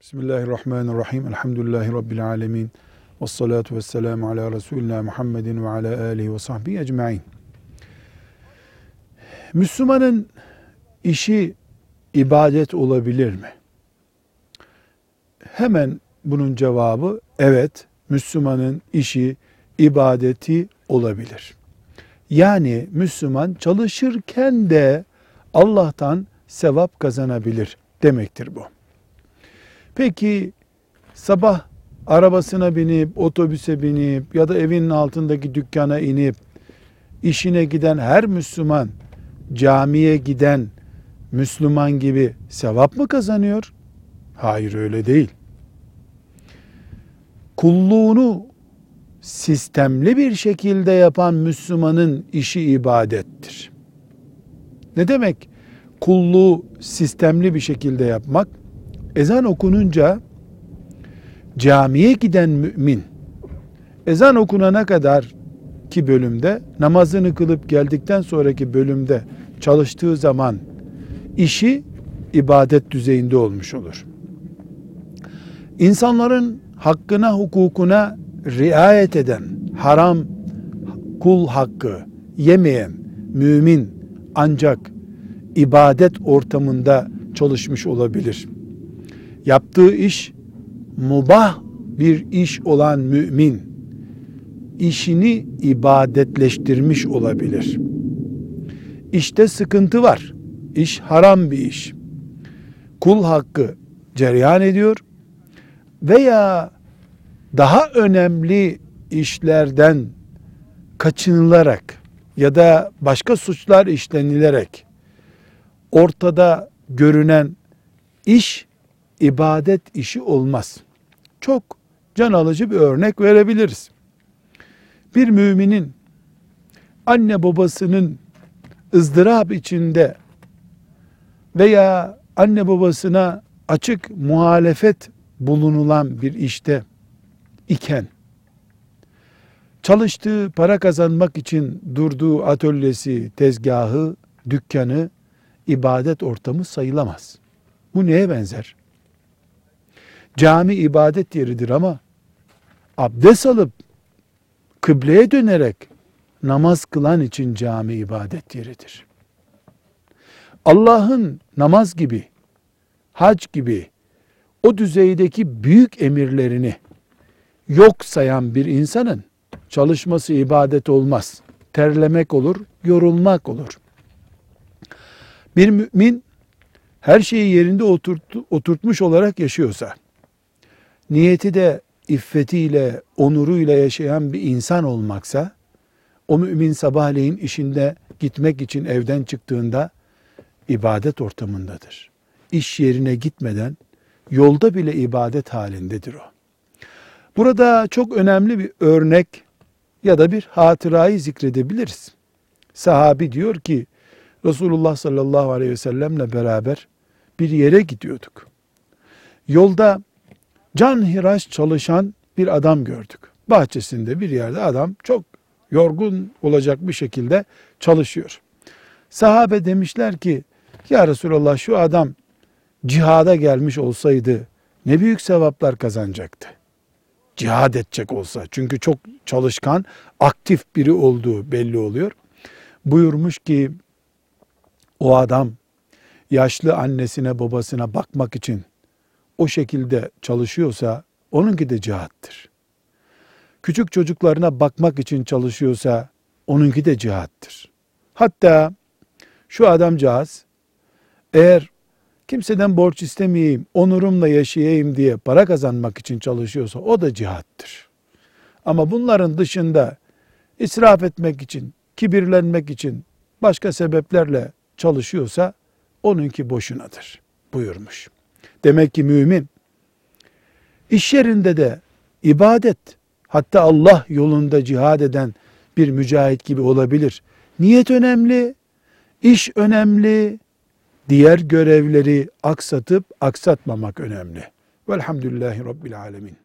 Bismillahirrahmanirrahim. Elhamdülillahi Rabbil alemin. Ve salatu ve selamu ala Resulina Muhammedin ve ala alihi ve sahbihi ecma'in. Müslümanın işi ibadet olabilir mi? Hemen bunun cevabı evet, Müslümanın işi ibadeti olabilir. Yani Müslüman çalışırken de Allah'tan sevap kazanabilir demektir bu. Peki sabah arabasına binip, otobüse binip ya da evinin altındaki dükkana inip işine giden her Müslüman camiye giden Müslüman gibi sevap mı kazanıyor? Hayır öyle değil. Kulluğunu sistemli bir şekilde yapan Müslümanın işi ibadettir. Ne demek? Kulluğu sistemli bir şekilde yapmak ezan okununca camiye giden mümin ezan okunana kadar ki bölümde namazını kılıp geldikten sonraki bölümde çalıştığı zaman işi ibadet düzeyinde olmuş olur. İnsanların hakkına, hukukuna riayet eden, haram kul hakkı yemeyen mümin ancak ibadet ortamında çalışmış olabilir yaptığı iş mubah bir iş olan mümin işini ibadetleştirmiş olabilir. İşte sıkıntı var. İş haram bir iş. Kul hakkı cereyan ediyor veya daha önemli işlerden kaçınılarak ya da başka suçlar işlenilerek ortada görünen iş ibadet işi olmaz. Çok can alıcı bir örnek verebiliriz. Bir müminin anne babasının ızdırap içinde veya anne babasına açık muhalefet bulunulan bir işte iken çalıştığı para kazanmak için durduğu atölyesi, tezgahı, dükkanı ibadet ortamı sayılamaz. Bu neye benzer? Cami ibadet yeridir ama abdest alıp kıbleye dönerek namaz kılan için cami ibadet yeridir. Allah'ın namaz gibi, hac gibi o düzeydeki büyük emirlerini yok sayan bir insanın çalışması ibadet olmaz. Terlemek olur, yorulmak olur. Bir mümin her şeyi yerinde oturtmuş olarak yaşıyorsa, niyeti de iffetiyle, onuruyla yaşayan bir insan olmaksa, o mümin sabahleyin işinde gitmek için evden çıktığında ibadet ortamındadır. İş yerine gitmeden yolda bile ibadet halindedir o. Burada çok önemli bir örnek ya da bir hatırayı zikredebiliriz. Sahabi diyor ki Resulullah sallallahu aleyhi ve sellemle beraber bir yere gidiyorduk. Yolda can hiraş çalışan bir adam gördük. Bahçesinde bir yerde adam çok yorgun olacak bir şekilde çalışıyor. Sahabe demişler ki ya Resulallah şu adam cihada gelmiş olsaydı ne büyük sevaplar kazanacaktı. Cihad edecek olsa. Çünkü çok çalışkan, aktif biri olduğu belli oluyor. Buyurmuş ki o adam yaşlı annesine babasına bakmak için o şekilde çalışıyorsa onunki de cihattır. Küçük çocuklarına bakmak için çalışıyorsa onunki de cihattır. Hatta şu adamcağız eğer kimseden borç istemeyeyim, onurumla yaşayayım diye para kazanmak için çalışıyorsa o da cihattır. Ama bunların dışında israf etmek için, kibirlenmek için başka sebeplerle çalışıyorsa onunki boşunadır buyurmuş. Demek ki mümin iş yerinde de ibadet hatta Allah yolunda cihad eden bir mücahit gibi olabilir. Niyet önemli, iş önemli, diğer görevleri aksatıp aksatmamak önemli. Velhamdülillahi Rabbil Alemin.